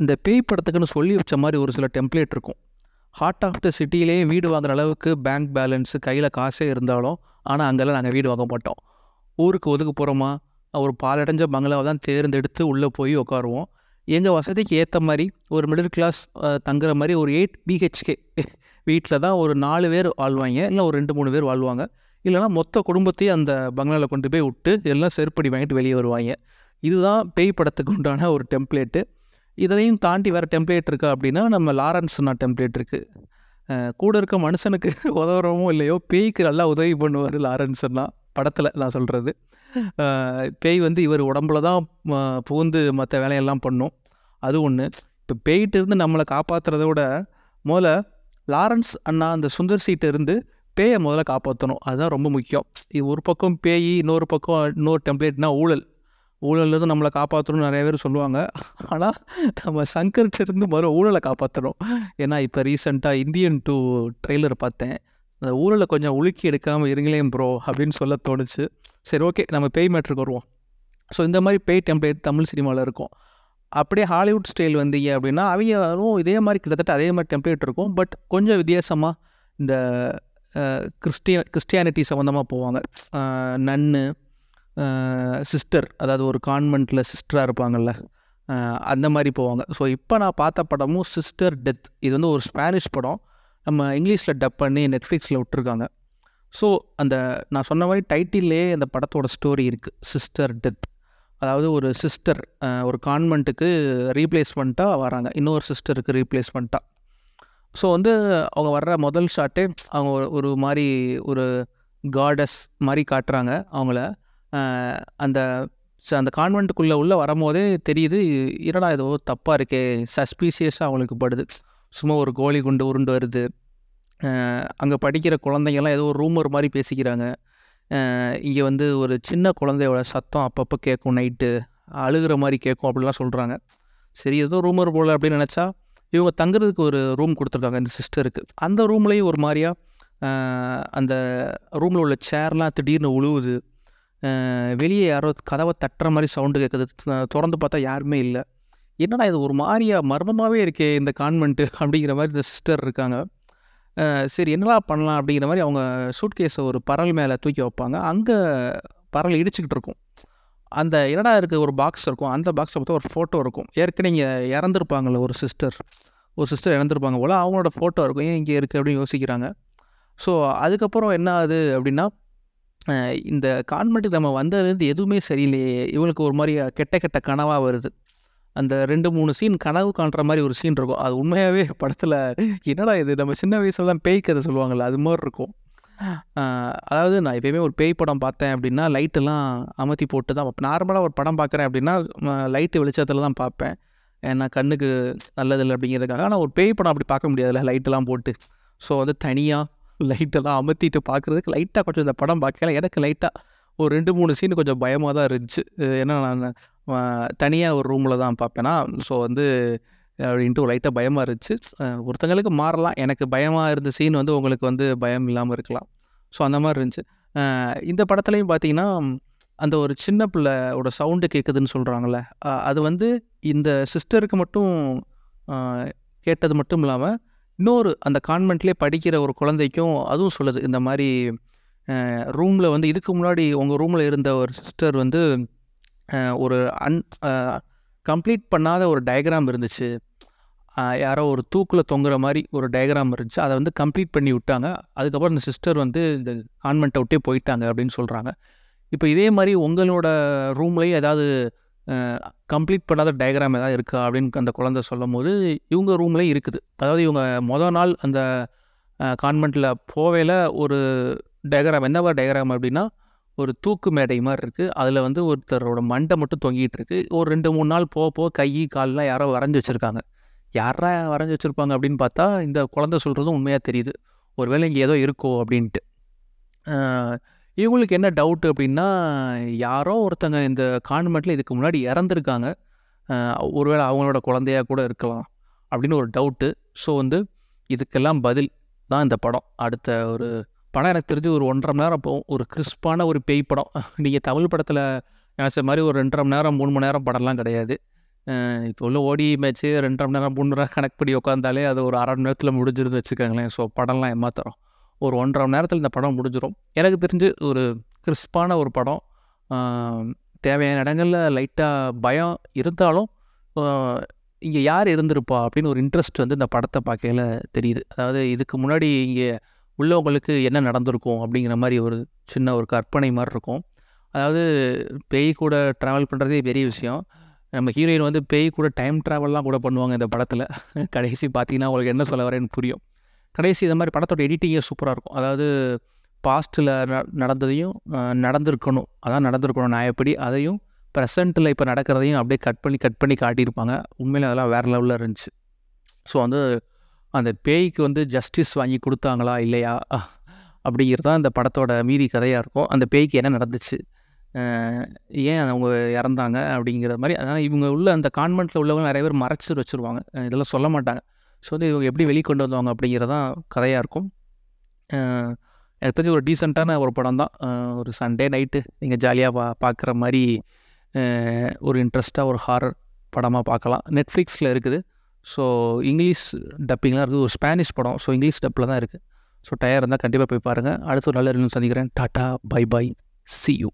இந்த பேய் படத்துக்குன்னு சொல்லி வச்ச மாதிரி ஒரு சில டெம்ப்ளேட் இருக்கும். ஹார்ட் ஆஃப் த சிட்டிலே வீடு வாங்குற அளவுக்கு பேங்க் பேலன்ஸு கையில் காசே இருந்தாலும் ஆனால் அங்கெல்லாம் நாங்கள் வீடு வாங்க மாட்டோம். ஊருக்கு ஒதுக்கு போகிறோமா ஒரு பாலடைஞ்ச பங்களாவை தான் தேர்ந்தெடுத்து உள்ளே போய் உட்காருவோம் எங்கள் வசதிக்கு ஏற்ற மாதிரி ஒரு மிடில் கிளாஸ் தங்குற மாதிரி ஒரு எயிட் பிஹெச்கே வீட்டில் தான் ஒரு நாலு பேர் வாழ்வாங்க. இல்லை ஒரு ரெண்டு மூணு பேர் வாழ்வாங்க. இல்லைனா மொத்த குடும்பத்தையும் அந்த பங்களாவில் கொண்டு போய் விட்டு எல்லாம் செருப்படி வாங்கிட்டு வெளியே வருவாங்க. இதுதான் பேய் படத்துக்கு உண்டான ஒரு டெம்ப்ளேட்டு இதையும் தாண்டி வேறு டெம்ப்ளேட் இருக்கா அப்படின்னா நம்ம லாரன்ஸ்னா டெம்ப்ளேட் இருக்குது கூட இருக்க மனுஷனுக்கு உதவுறமோ இல்லையோ பேய்க்கு நல்லா உதவி பண்ணுவார் லாரன்ஸ்னா படத்தில் நான் சொல்கிறது பேய் வந்து இவர் உடம்புல தான் புகுந்து மற்ற வேலையெல்லாம் பண்ணும். அது ஒன்று இப்போ பேய்கிட்ட இருந்து நம்மளை காப்பாற்றுறத விட முதல்ல லாரன்ஸ் அண்ணா அந்த சுந்தர் சீட்டை இருந்து பேயை முதல்ல காப்பாற்றணும் அதுதான் ரொம்ப முக்கியம். ஒரு பக்கம் பேய் இன்னொரு பக்கம் இன்னொரு டெம்ப்ளேட்னா ஊழல். ஊழல்லேருந்து நம்மளை காப்பாற்றணும்னு நிறைய பேர் சொல்லுவாங்க. ஆனால் நம்ம சங்கர்கிட்ட மறு ஊழலை காப்பாற்றணும் ஏன்னா இப்போ ரீசெண்டாக இந்தியன் டூ ட்ரெய்லர் பார்த்தேன். அந்த ஊழலை கொஞ்சம் உலுக்கி எடுக்காமல் இருங்களேன் ப்ரோ அப்படின்னு சொல்ல தோணுச்சு. சரி ஓகே நம்ம பேய் மேட்ருக்கு வருவோம். ஸோ இந்த மாதிரி பேய் டெம்ப்ளேட் தமிழ் சினிமாவில் இருக்கும். அப்படியே ஹாலிவுட் ஸ்டைல் வந்தீங்க அப்படின்னா அவங்களும் இதே மாதிரி கிட்டத்தட்ட அதே மாதிரி டெம்ப்ளேட் இருக்கும். பட் கொஞ்சம் வித்தியாசமாக இந்த கிறிஸ்டிய கிறிஸ்டியானிட்டி சம்மந்தமாக போவாங்க. நன்னு சிஸ்டர் அதாவது ஒரு கான்வெண்ட்டில் சிஸ்டராக இருப்பாங்கல்ல அந்த மாதிரி போவாங்க. ஸோ இப்போ நான் பார்த்த படமும் சிஸ்டர் டெத் இது வந்து ஒரு ஸ்பானிஷ் படம். நம்ம இங்கிலீஷில் டப் பண்ணி நெட்ஃப்ளிக்ஸில் விட்டுருக்காங்க. ஸோ அந்த நான் சொன்ன மாதிரி டைட்டில்லே அந்த படத்தோட ஸ்டோரி இருக்குது சிஸ்டர் டெத் அதாவது ஒரு சிஸ்டர் ஒரு கான்வெண்ட்டுக்கு ரீப்ளேஸ்மெண்ட்டாக வராங்க. இன்னொரு சிஸ்டருக்கு ரீப்ளேஸ்மெண்ட்டாக ஸோ வந்து அவங்க வர்ற முதல் ஷாட்டே அவங்க ஒரு- ஒரு மாதிரி ஒரு காடஸ் மாதிரி காட்டுறாங்க அவங்கள. அந்த ச- அந்த கான்வெண்ட்டுக்குள்ளே உள்ளே வரும்போதே தெரியுது என்னடா ஏதோ தப்பாக இருக்கே சஸ்பீசியஸாக அவங்களுக்கு படுது. சும்மா ஒரு கோழி குண்டு உருண்டு வருது. அங்கே படிக்கிற குழந்தைங்கள்லாம் ஏதோ ஒரு ரூமர் மாதிரி பேசிக்கிறாங்க. இங்கே வந்து ஒரு சின்ன குழந்தையோட சத்தம் அப்பப்போ கேட்கும் நைட்டு அழுகிற மாதிரி கேட்கும் அப்படிலாம் சொல்கிறாங்க சரி ஏதோ ரூமர் போல் அப்படின்னு நினச்சா இவங்க தங்குறதுக்கு ஒரு ரூம் கொடுத்துருக்காங்க இந்த சிஸ்டருக்கு. அந்த ரூம்லேயும் ஒரு மாதிரியா அந்த ரூமில் உள்ள சேர்லாம் திடீர்னு உழுவுது. வெளியே யாரோ கதவை தட்டுற மாதிரி சவுண்டு கேட்குது திறந்து பார்த்தா யாருமே இல்லை. என்னடா இது ஒரு மாதிரியாக மர்மமாகவே இருக்கே இந்த கான்வென்ட்டு அப்படிங்கிற மாதிரி இந்த சிஸ்டர் இருக்காங்க. சரி என்னடா பண்ணலாம் அப்படிங்கிற மாதிரி அவங்க சூட்கேஸை ஒரு பரல் மேலே தூக்கி வைப்பாங்க. அங்கே பரல் இடிச்சுக்கிட்டு இருக்கும். அந்த என்னடா இருக்குது ஒரு பாக்ஸ் இருக்கும். அந்த பாக்ஸை பார்த்தா ஒரு ஃபோட்டோ இருக்கும். ஏற்கனவே இங்கே இறந்துருப்பாங்கள்ல ஒரு சிஸ்டர் ஒரு சிஸ்டர் இறந்துருப்பாங்க போல் அவங்களோட ஃபோட்டோ இருக்கும். ஏன் இங்கே இருக்குது அப்படின்னு யோசிக்கிறாங்க. ஸோ அதுக்கப்புறம் என்ன ஆகுது அப்படின்னா இந்த கான்வெண்ட்டுக்கு நம்ம வந்ததுலேருந்து எதுவுமே சரியில்லையே. இவங்களுக்கு ஒரு மாதிரி கெட்ட கெட்ட கனவாக வருது. அந்த ரெண்டு மூணு சீன் கனவு காண்ற மாதிரி ஒரு சீன் இருக்கும். அது உண்மையாகவே படத்தில் என்னடா இது? நம்ம சின்ன வயசுலலாம் பேய் கதை சொல்லுவாங்கள்ல அது மாதிரி இருக்கும். அதாவது நான் எப்பயுமே ஒரு பேய் படம் பார்த்தேன் அப்படின்னா லைட்டெல்லாம் அமர்த்தி போட்டு தான் பார்ப்பேன். நார்மலாக ஒரு படம் பார்க்குறேன் அப்படின்னா லைட்டு வெளிச்சத்தில் தான் பார்ப்பேன். ஏன்னா கண்ணுக்கு நல்லதில்லை அப்படிங்கிறதுக்காக. ஆனால் ஒரு பேய் படம் அப்படி பார்க்க முடியாதுல்ல லைட்டெல்லாம் போட்டு. ஸோ வந்து தனியாக லைட்டெல்லாம் அமர்த்திட்டு பார்க்குறதுக்கு லைட்டாக கொஞ்சம் இந்த படம் பார்க்கல எனக்கு லைட்டாக ஒரு ரெண்டு மூணு சீன் கொஞ்சம் பயமாக தான் இருந்துச்சு. ஏன்னா நான் தனியாக ஒரு ரூமில் தான் பார்ப்பேன்னா ஸோ வந்து அப்படின்ட்டு ஒரு லைட்டாக பயமாக இருந்துச்சு. ஒருத்தங்களுக்கு மாறலாம். எனக்கு பயமாக இருந்த சீன் வந்து உங்களுக்கு வந்து பயம் இல்லாமல் இருக்கலாம். ஸோ அந்த மாதிரி இருந்துச்சு. இந்த படத்துலையும் பார்த்தீங்கன்னா அந்த ஒரு சின்ன பிள்ளையோட சவுண்டு கேட்குதுன்னு சொல்கிறாங்களே அது வந்து இந்த சிஸ்டருக்கு மட்டும் கேட்டது மட்டும் இல்லாமல் இன்னொரு அந்த கான்வென்ட்லேயே படிக்கிற ஒரு குழந்தைக்கும் அதுவும் சொல்லுது. இந்த மாதிரி ரூமில் வந்து இதுக்கு முன்னாடி உங்கள் ரூமில் இருந்த ஒரு சிஸ்டர் வந்து ஒரு அன் கம்ப்ளீட் பண்ணாத ஒரு டயக்ராம் இருந்துச்சு. யாரோ ஒரு தூக்கில் தொங்குற மாதிரி ஒரு டயக்ராம் இருந்துச்சு. அதை வந்து கம்ப்ளீட் பண்ணி விட்டாங்க. அதுக்கப்புறம் இந்த சிஸ்டர் வந்து இந்த கான்வெண்ட்டை விட்டே போயிட்டாங்க அப்படின்னு சொல்கிறாங்க இப்போ இதே மாதிரி உங்களோட ரூம்லேயே ஏதாவது கம்ப்ளீட் பண்ணாத டயக்ராம் ஏதாவது இருக்கா அப்படின்னு அந்த குழந்தை சொல்லும் போது இவங்க ரூம்லேயே இருக்குது. அதாவது இவங்க மொதல் நாள் அந்த கான்வெண்ட்டில் போவேல ஒரு டயக்ராம் என்ன மாதிரி டயக்ராம் அப்படின்னா ஒரு தூக்கு மேடை மாதிரி இருக்குது அதில் வந்து ஒருத்தரோட மண்டை மட்டும் தொங்கிட்டு இருக்கு. ஒரு ரெண்டு மூணு நாள் போக போக கை கால்லாம் யாரோ வரைஞ்சி வச்சுருக்காங்க. யாரா வரைஞ்சி வச்சுருப்பாங்க அப்படின்னு பார்த்தா இந்த குழந்தை சொல்கிறதும் உண்மையாக தெரியுது. ஒருவேளை இங்கே ஏதோ இருக்கோ அப்படின்ட்டு. இவங்களுக்கு என்ன டவுட் அப்படின்னா யாரோ ஒருத்தங்க இந்த கான்வெண்ட்டில் இதுக்கு முன்னாடி இறந்துருக்காங்க. ஒருவேளை அவங்களோட குழந்தையா கூட இருக்கலாம் அப்படின்னு ஒரு டவுட்டு ஸோ வந்து இதுக்கெல்லாம் பதில் தான் இந்த படம். அடுத்த ஒரு படம் எனக்கு தெரிஞ்சு ஒரு ஒன்றரை மணி நேரம் போகும். ஒரு கிறிஸ்பான ஒரு பேய் படம். நீங்கள் தமிழ் படத்தில் நினச்ச மாதிரி ஒரு ரெண்டரை மணி நேரம் மூணு மணி நேரம் படம்லாம் கிடையாது. இப்போ உள்ள ஓடி மேட்ச்சு ரெண்டரை மணி நேரம் மூணு நேரம் கணக்கு பண்ணி உட்காந்தாலே அது ஒரு அரை மணி நேரத்தில் முடிஞ்சிருந்து வச்சுக்கோங்களேன். ஸோ படம்லாம் ஏமாத்துறோம். ஒரு ஒன்றரை மணி நேரத்தில் இந்த படம் முடிஞ்சிடும் எனக்கு தெரிஞ்சு ஒரு கிறிஸ்பான ஒரு படம். தேவையான இடங்களில் லைட்டாக பயம் இருந்தாலும் இங்கே யார் இருந்திருப்பா அப்படின்னு ஒரு இன்ட்ரெஸ்ட் வந்து இந்த படத்தை பார்க்கையில் தெரியுது. அதாவது இதுக்கு முன்னாடி இங்கே உள்ளவங்களுக்கு என்ன நடந்திருக்கும் அப்படிங்கிற மாதிரி ஒரு சின்ன ஒரு கற்பனை மாதிரி இருக்கும். அதாவது பேய் கூட ட்ராவல் பண்ணுறதே பெரிய விஷயம். நம்ம ஹீரோயின் வந்து பேய் கூட டைம் ட்ராவல்லாம் கூட பண்ணுவாங்க இந்த படத்தில். கடைசி பார்த்தீங்கன்னா உங்களுக்கு என்ன சொல்ல வரேன்னு புரியும். கடைசி இந்த மாதிரி படத்தோட எடிட்டிங்கே சூப்பராக இருக்கும். அதாவது பாஸ்ட்டில் நடந்ததையும் நடந்திருக்கணும். அதான் நடந்திருக்கணும் நான் எப்படி அதையும் ப்ரெசண்ட்டில் இப்போ நடக்கிறதையும் அப்படியே கட் பண்ணி கட் பண்ணி காட்டியிருப்பாங்க. உண்மையில் அதெல்லாம் வேறு லெவலில் இருந்துச்சு. ஸோ வந்து அந்த பேய்க்கு வந்து ஜஸ்டிஸ் வாங்கி கொடுத்தாங்களா இல்லையா? அப்படிங்கிறது தான் இந்த படத்தோட மீதி கதையாக இருக்கும். அந்த பேய்க்கு என்ன நடந்துச்சு? ஏன் அவங்க இறந்தாங்க அப்படிங்கிற மாதிரி. அதனால் இவங்க உள்ள அந்த கான்வெண்ட்டில் உள்ளவங்க நிறைய பேர் மறைச்சி வச்சுருவாங்க. இதெல்லாம் சொல்ல மாட்டாங்க. ஸோ வந்து இவங்க எப்படி வெளிக்கொண்டு வந்தவங்க அப்படிங்கிறது தான் கதையாக இருக்கும் எனக்கு தெரிஞ்ச ஒரு டீசெண்டான ஒரு படம் தான் ஒரு சண்டே நைட்டு நீங்கள் ஜாலியாக பா பார்க்குற மாதிரி ஒரு இன்ட்ரெஸ்ட்டாக ஒரு ஹாரர் படமாக பார்க்கலாம் நெட்ஃப்ளிக்ஸில் இருக்குது. ஸோ இங்கிலீஷ் டப்பிங்லாம் இருக்குது. ஒரு ஸ்பானிஷ் படம். ஸோ இங்கிலீஷ் டப்பில் தான் இருக்குது ஸோ டயர் இருந்தால் கண்டிப்பாக போய் பாருங்கள் அடுத்த ஒரு நல்ல ரிவ்யூ சந்திக்கிறேன். Tata bye bye see you